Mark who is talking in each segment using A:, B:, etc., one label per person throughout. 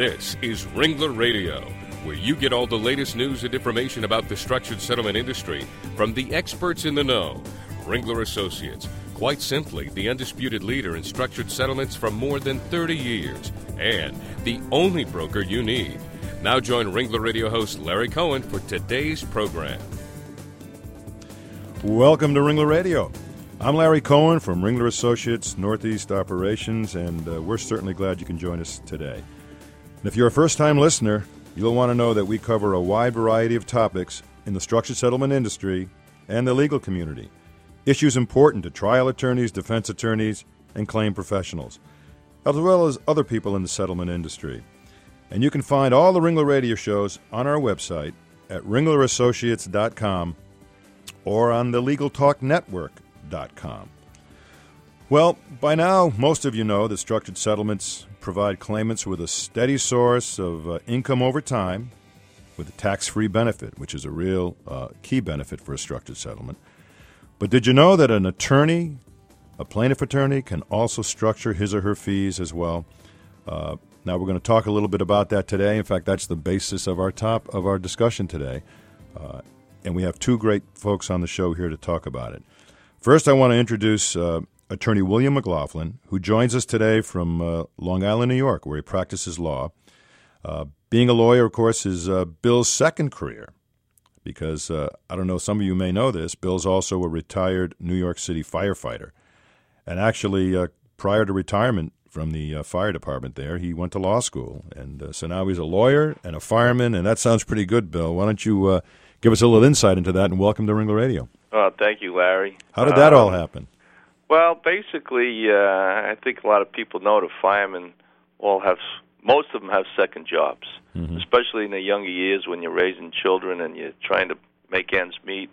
A: This is Ringler Radio, where you get all the latest news and information about the structured settlement industry from the experts in the know. Ringler Associates, quite simply the undisputed leader in structured settlements for more than 30 years, and the only broker you need. Now join Ringler Radio host Larry Cohen for today's program.
B: Welcome to Ringler Radio. I'm Larry Cohen from Ringler Associates Northeast Operations, and uh, we're certainly glad you can join us today. And if you're a first time listener, you'll want to know that we cover a wide variety of topics in the structured settlement industry and the legal community. Issues important to trial attorneys, defense attorneys, and claim professionals, as well as other people in the settlement industry. And you can find all the Ringler radio shows on our website at ringlerassociates.com or on the LegalTalkNetwork.com. Well, by now, most of you know that structured settlements provide claimants with a steady source of uh, income over time with a tax free benefit, which is a real uh, key benefit for a structured settlement. But did you know that an attorney, a plaintiff attorney, can also structure his or her fees as well? Uh, now we're going to talk a little bit about that today. In fact, that's the basis of our top of our discussion today, uh, and we have two great folks on the show here to talk about it. First, I want to introduce uh, attorney William McLaughlin, who joins us today from uh, Long Island, New York, where he practices law. Uh, being a lawyer, of course, is uh, Bill's second career, because uh, I don't know, some of you may know this. Bill's also a retired New York City firefighter. And actually, uh, prior to retirement from the uh, fire department there, he went to law school. And so now he's a lawyer and a fireman, and that sounds pretty good, Bill. Why don't you give us a little insight into that and welcome to Ringler Radio?
C: Thank you, Larry.
B: How did that all happen?
C: Well, basically, uh, I think a lot of people know the firemen all have most of them have second jobs, mm-hmm. especially in the younger years when you're raising children and you're trying to make ends meet.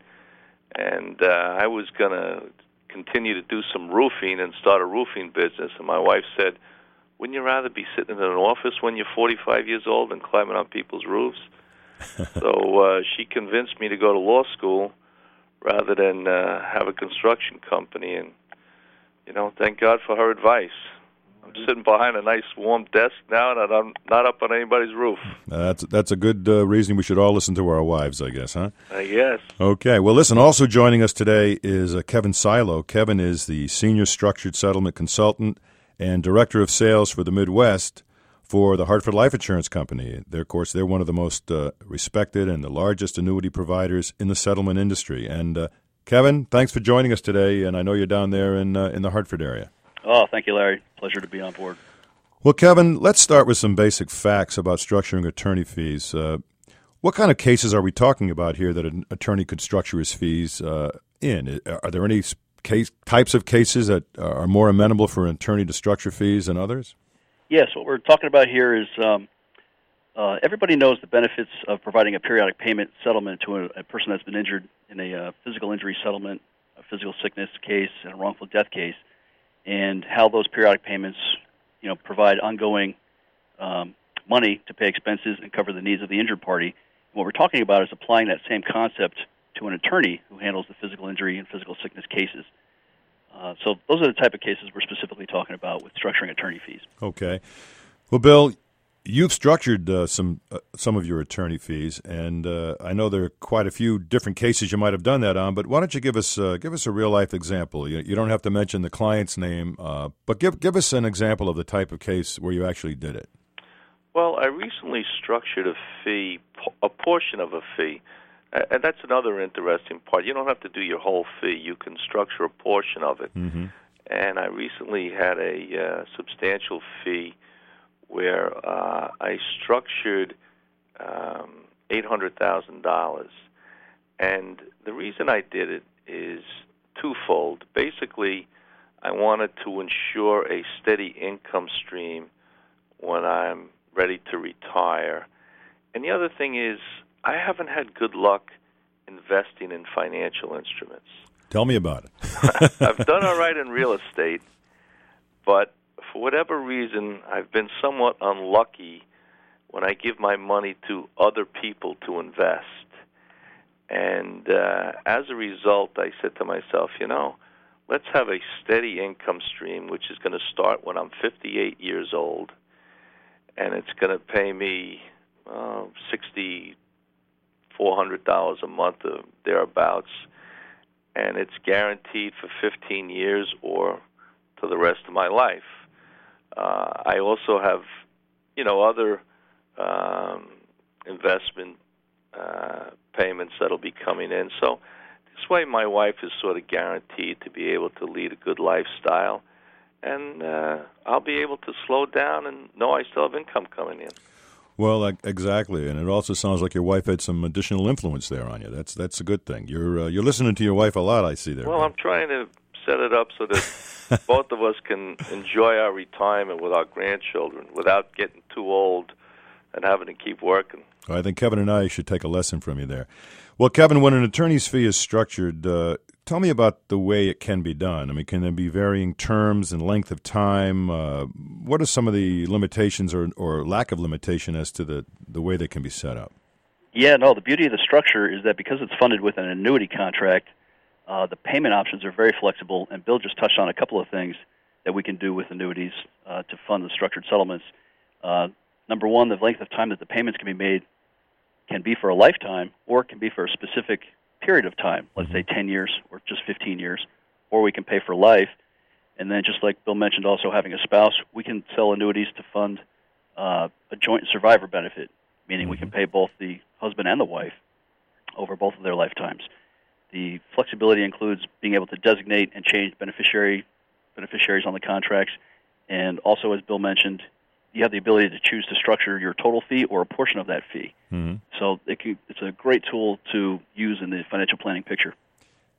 C: And uh, I was going to continue to do some roofing and start a roofing business, and my wife said, "Wouldn't you rather be sitting in an office when you're 45 years old and climbing on people's roofs?" so uh, she convinced me to go to law school rather than uh, have a construction company and you know, thank God for her advice. I'm sitting behind a nice warm desk now, and I'm not up on anybody's roof.
B: that's that's a good uh, reason we should all listen to our wives, I guess, huh?
C: Uh, yes.
B: Okay. Well, listen. Also joining us today is uh, Kevin Silo. Kevin is the senior structured settlement consultant and director of sales for the Midwest for the Hartford Life Insurance Company. They're, of course, they're one of the most uh, respected and the largest annuity providers in the settlement industry. And uh, Kevin, thanks for joining us today, and I know you're down there in uh, in the Hartford area.
D: Oh, thank you, Larry. Pleasure to be on board.
B: Well, Kevin, let's start with some basic facts about structuring attorney fees. Uh, what kind of cases are we talking about here that an attorney could structure his fees uh, in? Are there any case, types of cases that are more amenable for an attorney to structure fees than others?
D: Yes, what we're talking about here is um, uh, everybody knows the benefits of providing a periodic payment settlement to a, a person that's been injured in a uh, physical injury settlement, a physical sickness case, and a wrongful death case, and how those periodic payments, you know, provide ongoing um, money to pay expenses and cover the needs of the injured party. And what we're talking about is applying that same concept to an attorney who handles the physical injury and physical sickness cases. Uh, so those are the type of cases we're specifically talking about with structuring attorney fees.
B: Okay. Well, Bill, You've structured uh, some uh, some of your attorney fees, and uh, I know there are quite a few different cases you might have done that on. But why don't you give us uh, give us a real life example? You, you, don't have to mention the client's name, uh, but give give us an example of the type of case where you actually did it.
C: Well, I recently structured a fee, a portion of a fee, and that's another interesting part. You don't have to do your whole fee; you can structure a portion of it.
B: Mm-hmm.
C: And I recently had a uh, substantial fee where uh, I structured um, $800,000. And the reason I did it is twofold. Basically, I wanted to ensure a steady income stream when I'm ready to retire. And the other thing is, I haven't had good luck investing in financial instruments.
B: Tell me about it.
C: I've done all right in real estate, but for whatever reason, I've been somewhat unlucky when I give my money to other people to invest. And uh, as a result, I said to myself, you know, let's have a steady income stream, which is going to start when I'm 58 years old. and it's going to pay me uh, sixty four hundred dollars a month or thereabouts, and it's guaranteed for fifteen years or to the rest of my life. Uh, I also have, you know, other um, investment uh, payments that'll be coming in. So this way, my wife is sort of guaranteed to be able to lead a good lifestyle, and uh, I'll be able to slow down and know I still have income coming in.
B: Well, exactly, and it also sounds like your wife had some additional influence there on you. That's that's a good thing. You're uh, you're listening to your wife a lot. I see there.
C: Well, I'm trying to set it up so that both of us can enjoy our retirement with our grandchildren without getting too old and having to keep working.
B: I think Kevin and I should take a lesson from you there. Well, Kevin, when an attorney's fee is structured, uh, tell me about the way it can be done. I mean, can there be varying terms and length of time? Uh, what are some of the limitations or, or lack of limitation as to the, the way they can be set up?
D: Yeah, no, the beauty of the structure is that because it's funded with an annuity contract, uh, the payment options are very flexible, and Bill just touched on a couple of things that we can do with annuities uh, to fund the structured settlements. Uh, number one, the length of time that the payments can be made can be for a lifetime or it can be for a specific period of time, let's say 10 years or just 15 years, or we can pay for life. And then, just like Bill mentioned, also having a spouse, we can sell annuities to fund uh, a joint survivor benefit, meaning mm-hmm. we can pay both the husband and the wife over both of their lifetimes. The flexibility includes being able to designate and change beneficiary beneficiaries on the contracts, and also, as Bill mentioned, you have the ability to choose to structure your total fee or a portion of that fee. Mm-hmm. So it can, it's a great tool to use in the financial planning picture.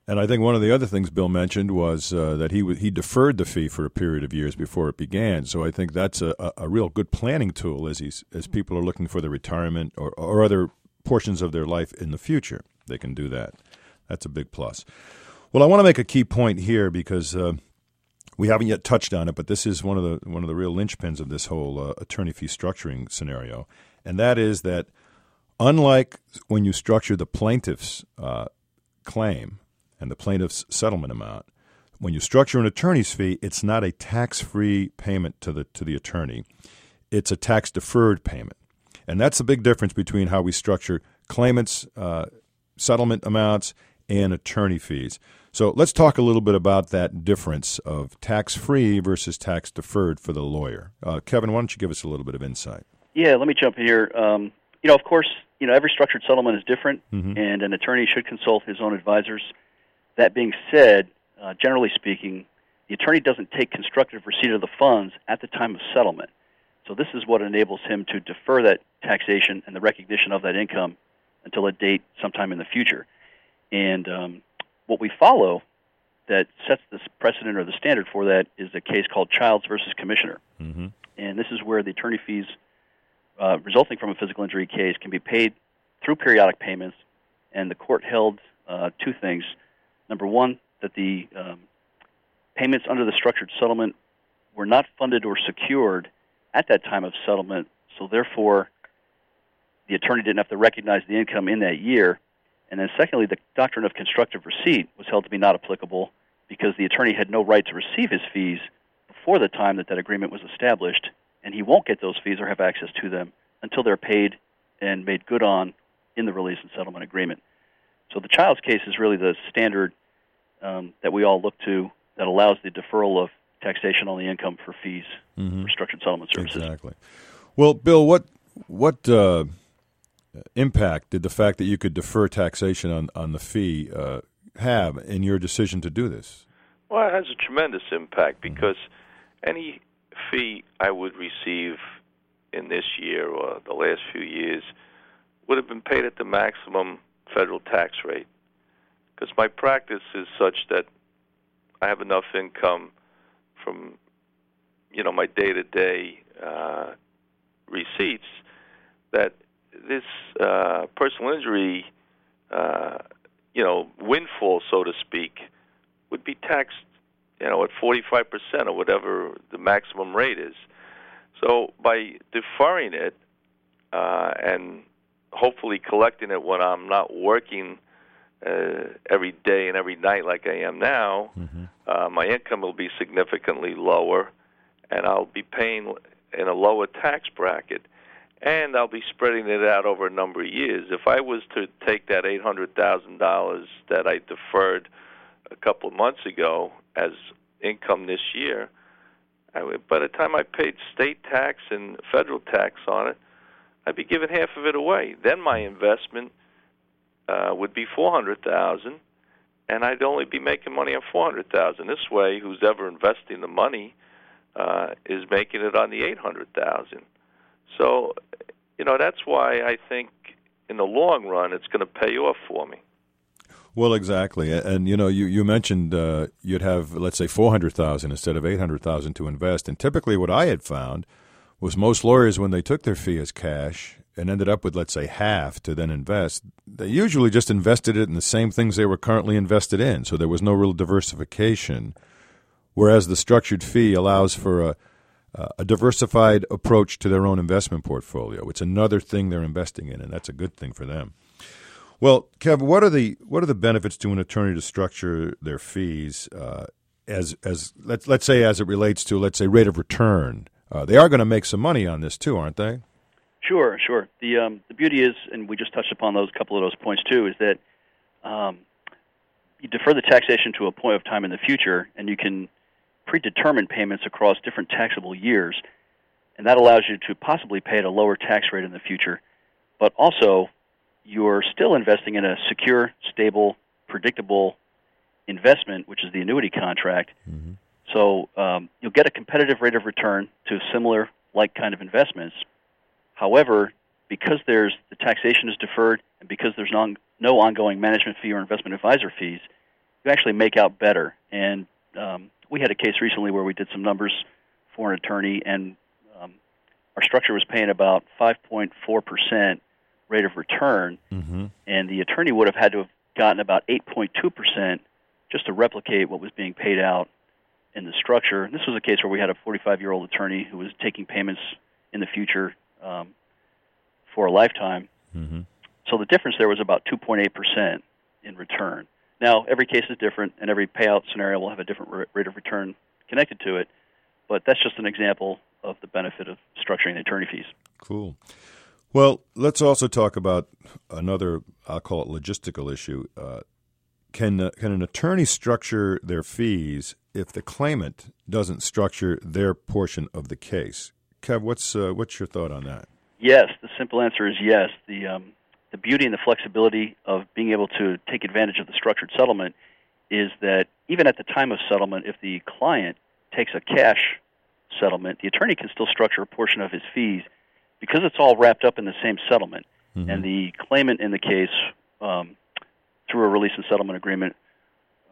B: And I think one of the other things Bill mentioned was uh, that he he deferred the fee for a period of years before it began. So I think that's a, a, a real good planning tool as he's, as people are looking for the retirement or, or other portions of their life in the future. They can do that. That's a big plus. Well, I want to make a key point here because uh, we haven't yet touched on it, but this is one of the one of the real linchpins of this whole uh, attorney fee structuring scenario, and that is that unlike when you structure the plaintiff's uh, claim and the plaintiff's settlement amount, when you structure an attorney's fee, it's not a tax-free payment to the to the attorney; it's a tax-deferred payment, and that's the big difference between how we structure claimants' uh, settlement amounts and attorney fees. So let's talk a little bit about that difference of tax free versus tax deferred for the lawyer. Uh, Kevin, why don't you give us a little bit of insight?
D: Yeah, let me jump in here. Um, you know, of course, you know every structured settlement is different, mm-hmm. and an attorney should consult his own advisors. That being said, uh, generally speaking, the attorney doesn't take constructive receipt of the funds at the time of settlement. So this is what enables him to defer that taxation and the recognition of that income until a date sometime in the future. And um, what we follow that sets the precedent or the standard for that is a case called Childs versus Commissioner. Mm-hmm. And this is where the attorney fees uh, resulting from a physical injury case can be paid through periodic payments. And the court held uh, two things. Number one, that the um, payments under the structured settlement were not funded or secured at that time of settlement, so therefore the attorney didn't have to recognize the income in that year and then, secondly, the doctrine of constructive receipt was held to be not applicable because the attorney had no right to receive his fees before the time that that agreement was established, and he won't get those fees or have access to them until they're paid and made good on in the release and settlement agreement. So the Childs case is really the standard um, that we all look to that allows the deferral of taxation on the income for fees mm-hmm. for structured settlement services.
B: Exactly. Well, Bill, what what uh, impact did the fact that you could defer taxation on, on the fee uh, have in your decision to do this?
C: Well, it has a tremendous impact mm-hmm. because mm-hmm. any fee I would receive in this year or the last few years would have been paid at the maximum federal tax rate. Because my practice is such that I have enough income from, you know, my day-to-day uh, receipts that this uh, personal injury, uh, you know, windfall, so to speak, would be taxed, you know, at 45% or whatever the maximum rate is. So by deferring it uh, and hopefully collecting it when I'm not working uh, every day and every night like I am now, mm-hmm. uh, my income will be significantly lower, and I'll be paying in a lower tax bracket, and I'll be spreading it out over a number of years. If I was to take that eight hundred thousand dollars that I deferred a couple of months ago as income this year, I would, by the time I paid state tax and federal tax on it, I'd be giving half of it away. Then my investment uh, would be four hundred thousand, and I'd only be making money on four hundred thousand. This way, who's ever investing the money uh, is making it on the eight hundred thousand. So, you know, that's why I think in the long run it's going to pay off for me.
B: Well, exactly, and you know, you you mentioned uh, you'd have let's say four hundred thousand instead of eight hundred thousand to invest, and typically what I had found was most lawyers when they took their fee as cash and ended up with let's say half to then invest, they usually just invested it in the same things they were currently invested in, so there was no real diversification. Whereas the structured fee allows for a a diversified approach to their own investment portfolio. It's another thing they're investing in, and that's a good thing for them. Well, Kev, what are the what are the benefits to an attorney to structure their fees uh, as as let's let's say as it relates to let's say rate of return? Uh, they are going to make some money on this too, aren't they?
D: Sure, sure. The um, the beauty is, and we just touched upon those couple of those points too, is that um, you defer the taxation to a point of time in the future, and you can predetermine payments across different taxable years, and that allows you to possibly pay at a lower tax rate in the future, but also you're still investing in a secure, stable, predictable investment, which is the annuity contract. Mm-hmm. So um, you'll get a competitive rate of return to similar like kind of investments. However, because there's the taxation is deferred and because there's non, no ongoing management fee or investment advisor fees, you actually make out better. And um, we had a case recently where we did some numbers for an attorney, and um, our structure was paying about 5.4 percent rate of return, mm-hmm. and the attorney would have had to have gotten about 8.2 percent just to replicate what was being paid out in the structure. And this was a case where we had a 45 year old attorney who was taking payments in the future um, for a lifetime. Mm-hmm. So the difference there was about 2.8 percent in return. Now every case is different, and every payout scenario will have a different rate of return connected to it. But that's just an example of the benefit of structuring attorney fees.
B: Cool. Well, let's also talk about another, I'll call it logistical issue. Uh, can, uh, can an attorney structure their fees if the claimant doesn't structure their portion of the case? Kev, what's, uh, what's your thought on that?
D: Yes, the simple answer is yes. The, um, the beauty and the flexibility of being able to take advantage of the structured settlement is that even at the time of settlement, if the client takes a cash settlement, the attorney can still structure a portion of his fees – because it's all wrapped up in the same settlement, mm-hmm. and the claimant in the case, um, through a release and settlement agreement,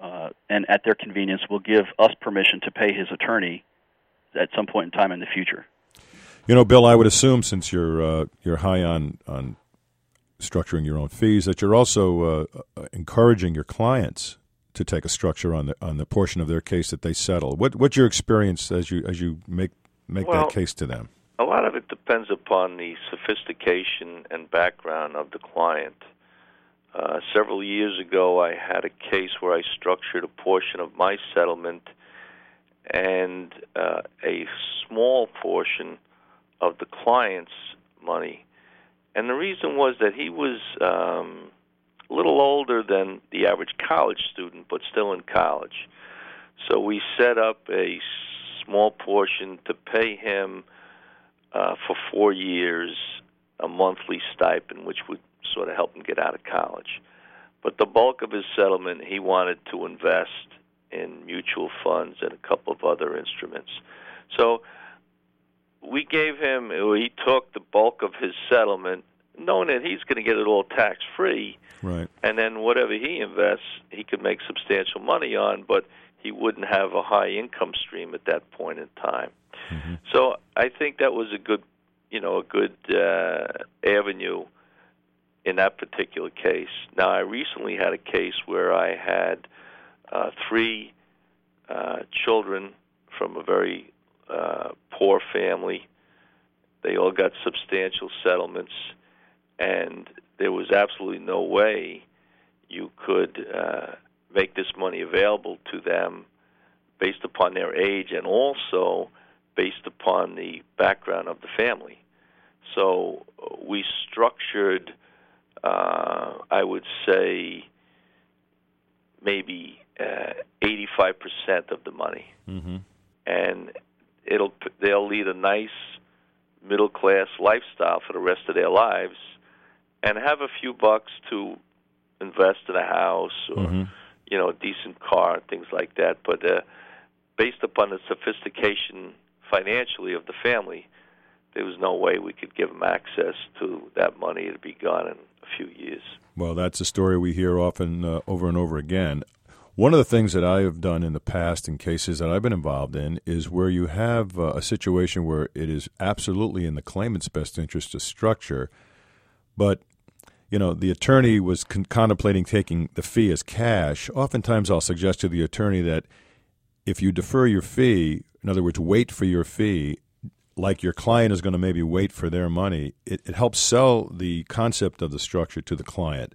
D: uh, and at their convenience, will give us permission to pay his attorney at some point in time in the future.
B: You know, Bill, I would assume since you're uh, you're high on on structuring your own fees, that you're also uh, uh encouraging your clients to take a structure on the on the portion of their case that they settle. What what's your experience as you as you make make
C: well,
B: that case to them?
C: A lot of it depends upon the sophistication and background of the client. Uh, several years ago, I had a case where I structured a portion of my settlement and uh, a small portion of the client's money. And the reason was that he was um, a little older than the average college student, but still in college. So we set up a small portion to pay him uh, for four years a monthly stipend, which would sort of help him get out of college. But the bulk of his settlement, he wanted to invest in mutual funds and a couple of other instruments. So we gave him, he took the bulk of his settlement, knowing that he's going to get it all tax free.
B: Right.
C: And then whatever he invests, he could make substantial money on, but he wouldn't have a high income stream at that point in time. Mm-hmm. So I think that was a good, you know, a good uh, avenue in that particular case. Now I recently had a case where I had uh, three uh, children from a very uh, poor family. They all got substantial settlements, and there was absolutely no way you could uh, make this money available to them based upon their age and also based upon the background of the family. So we structured, uh, I would say, maybe uh, 85% of the money,
B: Mm-hmm.
C: and it'll they'll lead a nice middle class lifestyle for the rest of their lives, and have a few bucks to invest in a house or
B: Mm-hmm.
C: you know a decent car and things like that. But uh, based upon the sophistication financially of the family, there was no way we could give them access to that money to be gone in a few years.
B: Well, that's a story we hear often uh, over and over again. One of the things that I have done in the past in cases that I've been involved in is where you have uh, a situation where it is absolutely in the claimant's best interest to structure, but you know the attorney was con- contemplating taking the fee as cash. Oftentimes, I'll suggest to the attorney that if you defer your fee, in other words, wait for your fee, like your client is going to maybe wait for their money, it, it helps sell the concept of the structure to the client.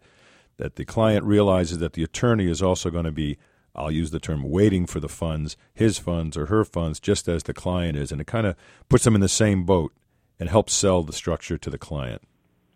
B: That the client realizes that the attorney is also going to be, I'll use the term, waiting for the funds, his funds or her funds, just as the client is. And it kind of puts them in the same boat and helps sell the structure to the client.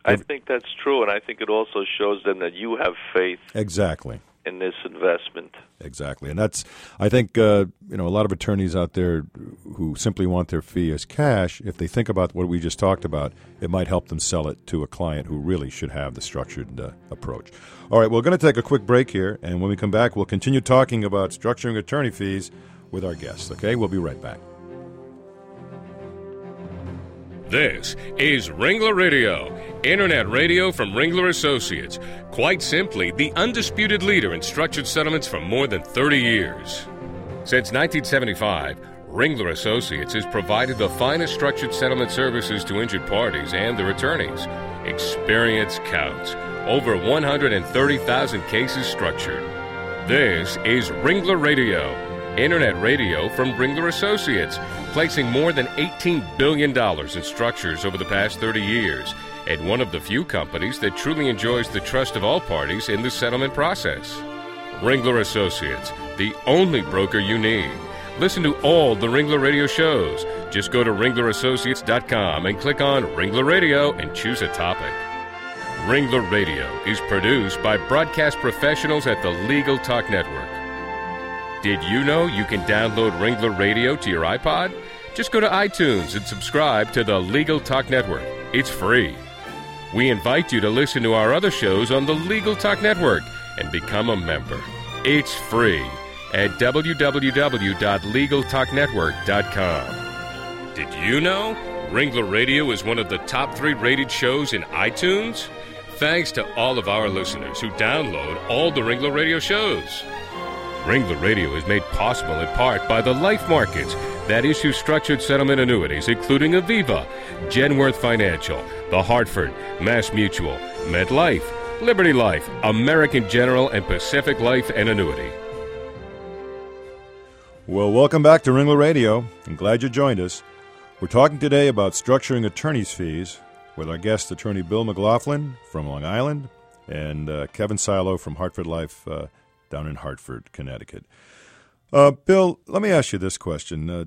C: I think that's true, and I think it also shows them that you have faith
B: Exactly.
C: In this investment.
B: Exactly, and that's I think uh, you know a lot of attorneys out there who simply want their fee as cash. If they think about what we just talked about, it might help them sell it to a client who really should have the structured uh, approach. All right, we're going to take a quick break here, and when we come back, we'll continue talking about structuring attorney fees with our guests. Okay, we'll be right back.
A: This is Ringler Radio, internet radio from Ringler Associates. Quite simply, the undisputed leader in structured settlements for more than 30 years. Since 1975, Ringler Associates has provided the finest structured settlement services to injured parties and their attorneys. Experience counts. Over 130,000 cases structured. This is Ringler Radio, internet radio from Ringler Associates, placing more than $18 billion in structures over the past 30 years, and one of the few companies that truly enjoys the trust of all parties in the settlement process. Ringler Associates, the only broker you need. Listen to all the Ringler Radio shows. Just go to ringlerassociates.com and click on Ringler Radio and choose a topic. Ringler Radio is produced by broadcast professionals at the Legal Talk Network. Did you know you can download Ringler Radio to your iPod? Just go to iTunes and subscribe to the Legal Talk Network. It's free. We invite you to listen to our other shows on the Legal Talk Network and become a member. It's free at www.legaltalknetwork.com. Did you know Ringler Radio is one of the top three rated shows in iTunes? Thanks to all of our listeners who download all the Ringler Radio shows. Ringler Radio is made possible in part by the life markets that issue structured settlement annuities, including Aviva, Genworth Financial, The Hartford, Mass Mutual, MetLife, Liberty Life, American General, and Pacific Life and Annuity.
B: Well, welcome back to Ringler Radio. I'm glad you joined us. We're talking today about structuring attorney's fees with our guest, attorney Bill McLaughlin from Long Island and uh, Kevin Silo from Hartford Life uh, down in Hartford, Connecticut. Uh, Bill, let me ask you this question. Uh,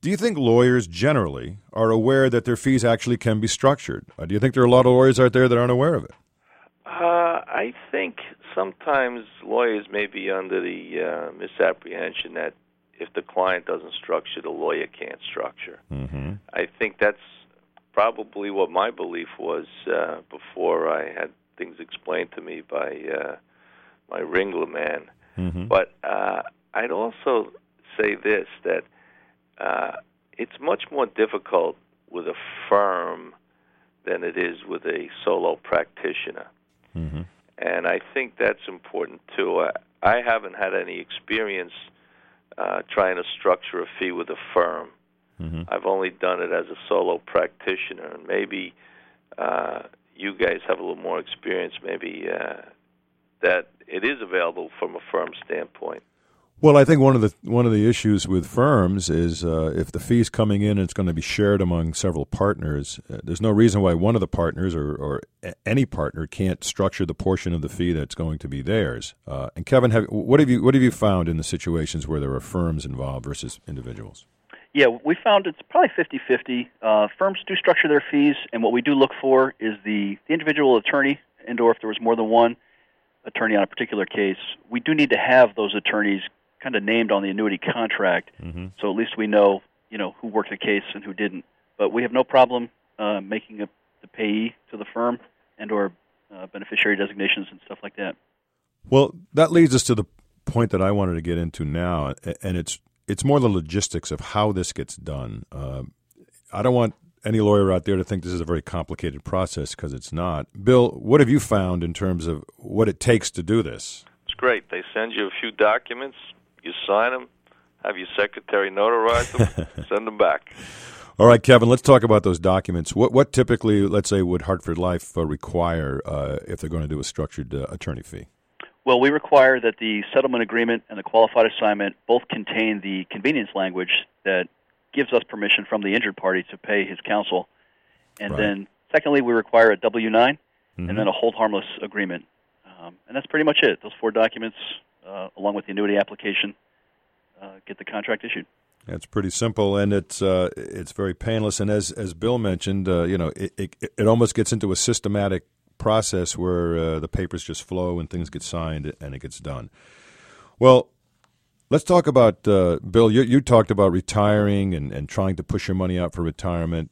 B: do you think lawyers generally are aware that their fees actually can be structured? Or do you think there are a lot of lawyers out there that aren't aware of it?
C: Uh, I think sometimes lawyers may be under the uh, misapprehension that if the client doesn't structure, the lawyer can't structure.
B: Mm-hmm.
C: I think that's probably what my belief was uh, before I had things explained to me by uh, my Ringler man.
B: Mm-hmm.
C: But uh, I'd also say this that uh, it's much more difficult with a firm than it is with a solo practitioner.
B: Mm-hmm.
C: And I think that's important too. I, I haven't had any experience uh, trying to structure a fee with a firm.
B: Mm-hmm.
C: I've only done it as a solo practitioner, and maybe uh, you guys have a little more experience. Maybe uh, that it is available from a firm standpoint.
B: Well, I think one of the one of the issues with firms is uh, if the fee's coming in it's going to be shared among several partners. Uh, there's no reason why one of the partners or, or any partner can't structure the portion of the fee that's going to be theirs. Uh, and Kevin, have, what have you what have you found in the situations where there are firms involved versus individuals?
D: Yeah, we found it's probably 50 50. Uh, firms do structure their fees, and what we do look for is the, the individual attorney, and or if there was more than one attorney on a particular case, we do need to have those attorneys kind of named on the annuity contract, mm-hmm. so at least we know, you know, who worked the case and who didn't. But we have no problem uh, making a, the payee to the firm and or uh, beneficiary designations and stuff like that.
B: Well, that leads us to the point that I wanted to get into now, and it's it's more the logistics of how this gets done. Uh, I don't want any lawyer out there to think this is a very complicated process because it's not. Bill, what have you found in terms of what it takes to do this?
C: It's great. They send you a few documents, you sign them, have your secretary notarize them, send them back.
B: All right, Kevin, let's talk about those documents. What, what typically, let's say, would Hartford Life uh, require uh, if they're going to do a structured uh, attorney fee?
D: Well, we require that the settlement agreement and the qualified assignment both contain the convenience language that gives us permission from the injured party to pay his counsel. And right. then, secondly, we require a W 9 mm-hmm. and then a hold harmless agreement. Um, and that's pretty much it. Those four documents, uh, along with the annuity application, uh, get the contract issued.
B: That's pretty simple, and it's uh, it's very painless. And as as Bill mentioned, uh, you know, it, it, it almost gets into a systematic process where uh, the papers just flow and things get signed and it gets done. Well, let's talk about uh, Bill. You, you, talked about retiring and, and trying to push your money out for retirement.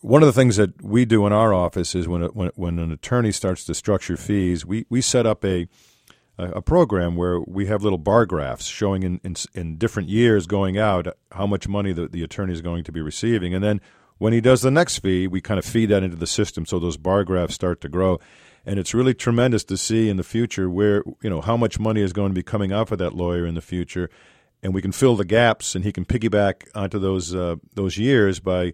B: One of the things that we do in our office is when, a, when, when an attorney starts to structure fees, we, we set up a a program where we have little bar graphs showing in, in, in different years going out how much money the, the attorney is going to be receiving, and then when he does the next fee, we kind of feed that into the system so those bar graphs start to grow. And it's really tremendous to see in the future where, you know, how much money is going to be coming out for that lawyer in the future. And we can fill the gaps and he can piggyback onto those, uh, those years by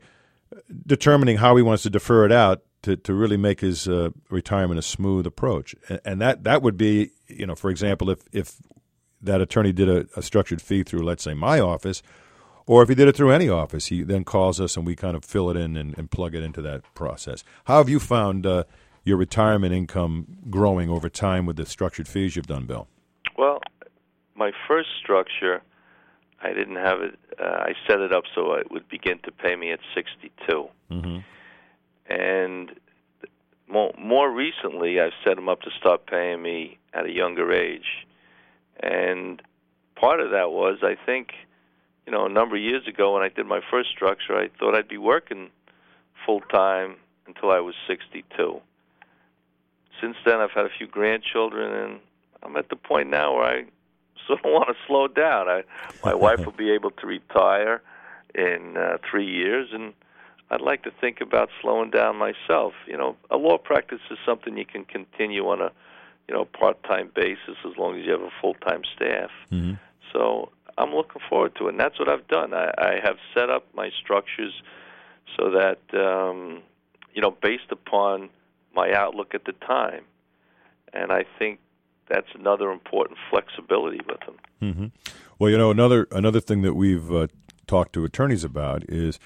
B: determining how he wants to defer it out to, to really make his uh, retirement a smooth approach. And, and, that, that would be, you know, for example, if, if that attorney did a, a structured fee through, let's say, my office – or if he did it through any office, he then calls us and we kind of fill it in and, and plug it into that process. How have you found uh, your retirement income growing over time with the structured fees you've done, Bill?
C: Well, my first structure, I didn't have it. Uh, I set it up so it would begin to pay me at 62. Mm-hmm. And more, more recently, I've set them up to start paying me at a younger age. And part of that was, I think – you know, a number of years ago when I did my first structure, I thought I'd be working full time until I was 62. Since then, I've had a few grandchildren, and I'm at the point now where I sort of want to slow down. I, my wife will be able to retire in uh, three years, and I'd like to think about slowing down myself. You know, a law practice is something you can continue on a, you know, part-time basis as long as you have a full-time staff. Mm-hmm. So I'm looking forward to it, and that's what I've done. I, I have set up my structures so that um, you know, based upon my outlook at the time, and I think that's another important flexibility with them.
B: Mm-hmm. Well, you know, another another thing that we've uh, talked to attorneys about is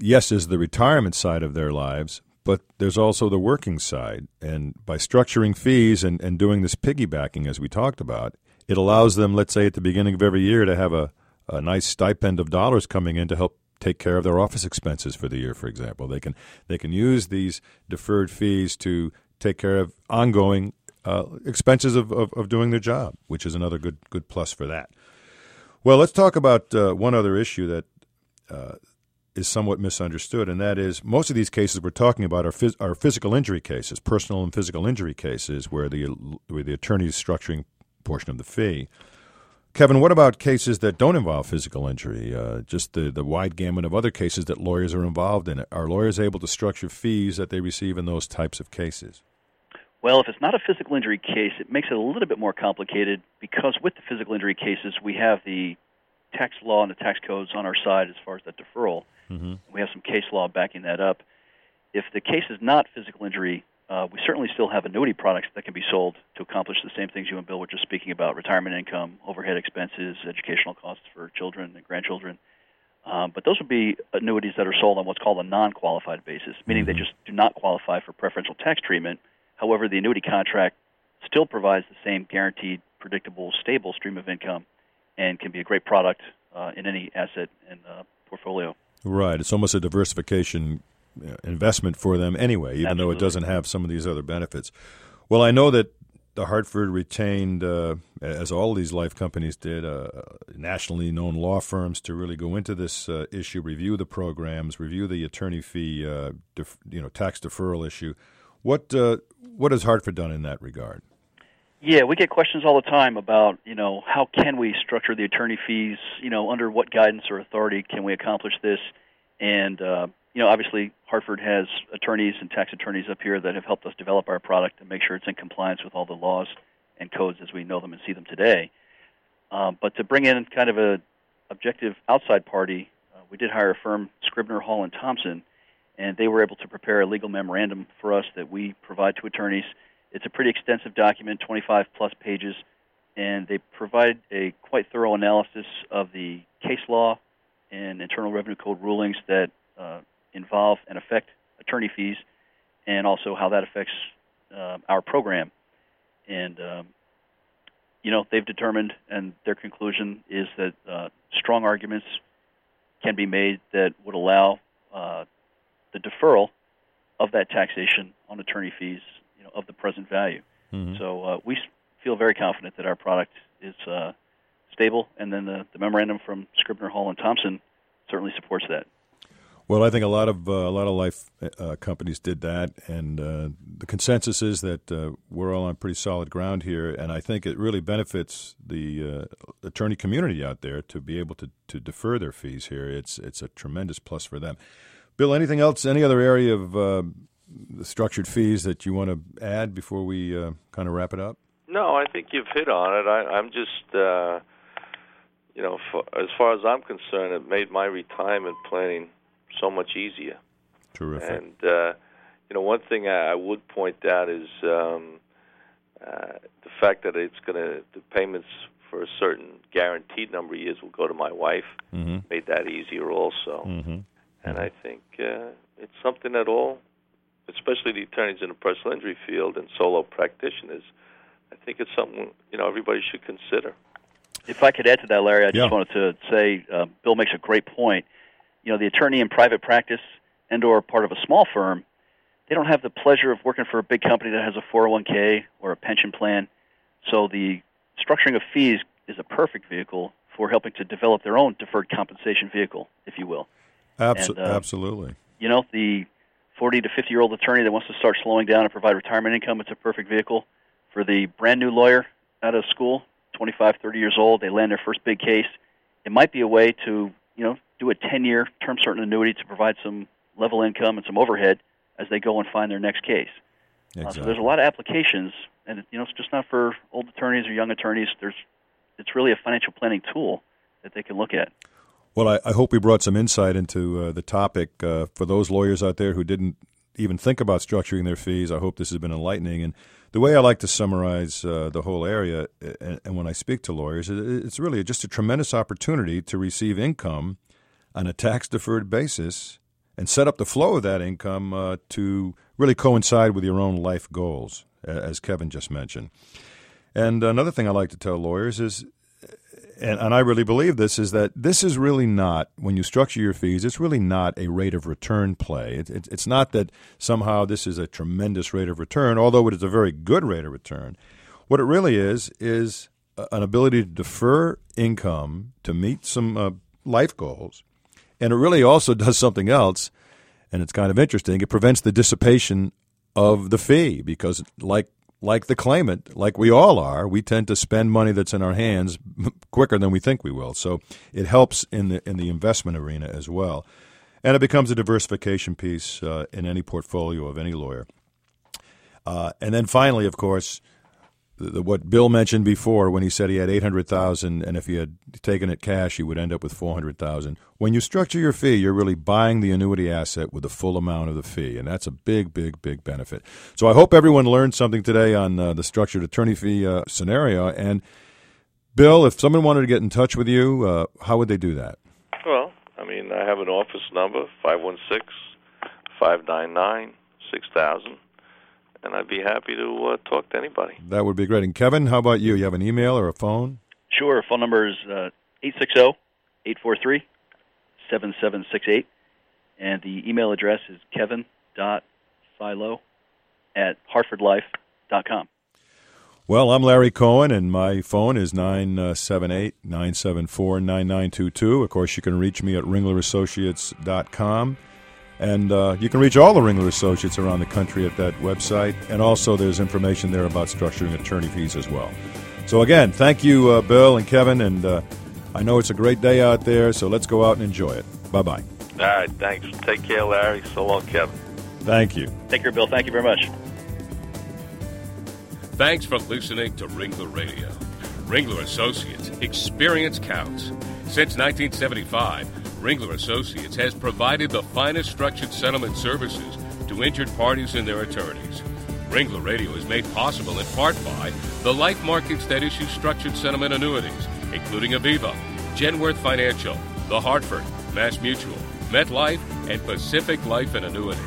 B: yes, is the retirement side of their lives, but there's also the working side, and by structuring fees and, and doing this piggybacking, as we talked about it allows them, let's say, at the beginning of every year to have a, a nice stipend of dollars coming in to help take care of their office expenses for the year, for example. They can they can use these deferred fees to take care of ongoing uh, expenses of, of, of, doing their job, which is another good good plus for that. Well, let's talk about uh, one other issue that uh, is somewhat misunderstood, and that is most of these cases we're talking about are, phys- are physical injury cases, personal and physical injury cases, where the where the attorney is structuring portion of the fee. Kevin, what about cases that don't involve physical injury? Uh, just the, the wide gamut of other cases that lawyers are involved in. Are lawyers able to structure fees that they receive in those types of cases?
D: Well, if it's not a physical injury case, it makes it a little bit more complicated because with the physical injury cases, we have the tax law and the tax codes on our side as far as that deferral. Mm-hmm. We have some case law backing that up. If the case is not physical injury, uh, we certainly still have annuity products that can be sold to accomplish the same things you and Bill were just speaking about retirement income, overhead expenses, educational costs for children and grandchildren. Um, but those would be annuities that are sold on what's called a non qualified basis, meaning mm-hmm. they just do not qualify for preferential tax treatment. However, the annuity contract still provides the same guaranteed, predictable, stable stream of income and can be a great product uh, in any asset and uh, portfolio.
B: Right. It's almost a diversification uh, investment for them anyway, even
D: Absolutely.
B: though it doesn't have some of these other benefits. Well, I know that the Hartford retained, uh, as all these life companies did, uh, nationally known law firms to really go into this uh, issue, review the programs, review the attorney fee, uh, def- you know, tax deferral issue. What uh, what has Hartford done in that regard?
D: Yeah, we get questions all the time about, you know, how can we structure the attorney fees? You know, under what guidance or authority can we accomplish this? And uh, you know, obviously, Hartford has attorneys and tax attorneys up here that have helped us develop our product and make sure it's in compliance with all the laws and codes as we know them and see them today. Um, but to bring in kind of a objective outside party, uh, we did hire a firm, Scribner Hall and Thompson, and they were able to prepare a legal memorandum for us that we provide to attorneys. It's a pretty extensive document, 25 plus pages, and they provide a quite thorough analysis of the case law and Internal Revenue Code rulings that uh, involve and affect attorney fees, and also how that affects uh, our program. And um, you know, they've determined, and their conclusion is that uh, strong arguments can be made that would allow uh, the deferral of that taxation on attorney fees, of the present value.
B: Mhm.
D: So uh, we feel very confident that our product is uh, stable, and then the, the memorandum from Scribner Hall and Thompson certainly supports that.
B: Well, I think a lot of uh, a lot of life uh, companies did that, and uh, the consensus is that uh, we're all on pretty solid ground here. And I think it really benefits the uh, attorney community out there to be able to, to defer their fees here. It's it's a tremendous plus for them. Bill, anything else? Any other area of uh, the structured fees that you want to add before we uh, kind of wrap it up?
C: No, I think you've hit on it. I, I'm just, uh, you know, for, as far as I'm concerned, it made my retirement planning so much easier.
B: Terrific.
C: And uh, you know, one thing I, I would point out is um, uh, the fact that it's going to the payments for a certain guaranteed number of years will go to my wife.
B: mm-hmm.
C: Made that easier also.
B: Mm-hmm.
C: And I think uh, it's something that all, especially the attorneys in the personal injury field and solo practitioners, I think it's something you know everybody should consider.
D: If I could add to that, Larry, I just
B: Yeah.
D: wanted to say uh, Bill makes a great point. You know, the attorney in private practice and/or part of a small firm, they don't have the pleasure of working for a big company that has a 401k or a pension plan. So the structuring of fees is a perfect vehicle for helping to develop their own deferred compensation vehicle, if you will.
B: Abso-
D: And, uh,
B: absolutely.
D: You know, the 40 to 50 year old attorney that wants to start slowing down and provide retirement income, it's a perfect vehicle. For the brand new lawyer out of school, 25, 30 years old, they land their first big case. It might be a way to, you know, do a 10 year term certain annuity to provide some level income and some overhead as they go and find their next case. Uh, so there's a lot of applications, and you know, it's just not for old attorneys or young attorneys. There's, it's really a financial planning tool that they can look at.
B: Well, I, I hope we brought some insight into uh, the topic uh, for those lawyers out there who didn't even think about structuring their fees. I hope this has been enlightening. And the way I like to summarize uh, the whole area, and, and when I speak to lawyers, it, it's really just a tremendous opportunity to receive income on a tax deferred basis and set up the flow of that income uh, to really coincide with your own life goals, as Kevin just mentioned. And another thing I like to tell lawyers is and, and I really believe this is that this is really not when you structure your fees. It's really not a rate of return play. It, it, it's not that somehow this is a tremendous rate of return, although it is a very good rate of return. What it really is is an ability to defer income to meet some uh, life goals, and it really also does something else, and it's kind of interesting. It prevents the dissipation of the fee because, like like the claimant, like we all are, we tend to spend money that's in our hands quicker than we think we will. So it helps in the in the investment arena as well, and it becomes a diversification piece uh, in any portfolio of any lawyer. Uh, and then finally, of course, the, what Bill mentioned before when he said he had eight hundred thousand, and if he had taken it cash, he would end up with four hundred thousand. When you structure your fee, you're really buying the annuity asset with the full amount of the fee, and that's a big, big, big benefit. So I hope everyone learned something today on uh, the structured attorney fee uh, scenario. And Bill, if someone wanted to get in touch with you, uh, how would they do that?
C: Well, I mean, I have an office number five one six five nine nine six thousand, and I'd be happy to uh, talk to anybody.
B: That would be great. And Kevin, how about you? You have an email or a phone?
D: Sure. Phone number is uh, 860 843 7768. And the email address is kevin dot kevin.philo at hartfordlife.com.
B: Well, I'm Larry Cohen, and my phone is 978 974 9922. Of course, you can reach me at ringlerassociates.com. And uh, you can reach all the Ringler Associates around the country at that website. And also, there's information there about structuring attorney fees as well. So, again, thank you, uh, Bill and Kevin. And uh, I know it's a great day out there, so let's go out and enjoy it. Bye bye.
C: All right, thanks. Take care, Larry. So long, Kevin.
B: Thank you.
D: Take care, Bill. Thank you very much.
A: Thanks for listening to Ringler Radio. Ringler Associates, experience counts. Since 1975, Ringler Associates has provided the finest structured settlement services to injured parties and their attorneys. Ringler Radio is made possible in part by the life markets that issue structured settlement annuities, including Aviva, Genworth Financial, The Hartford, Mass Mutual, MetLife, and Pacific Life and Annuity.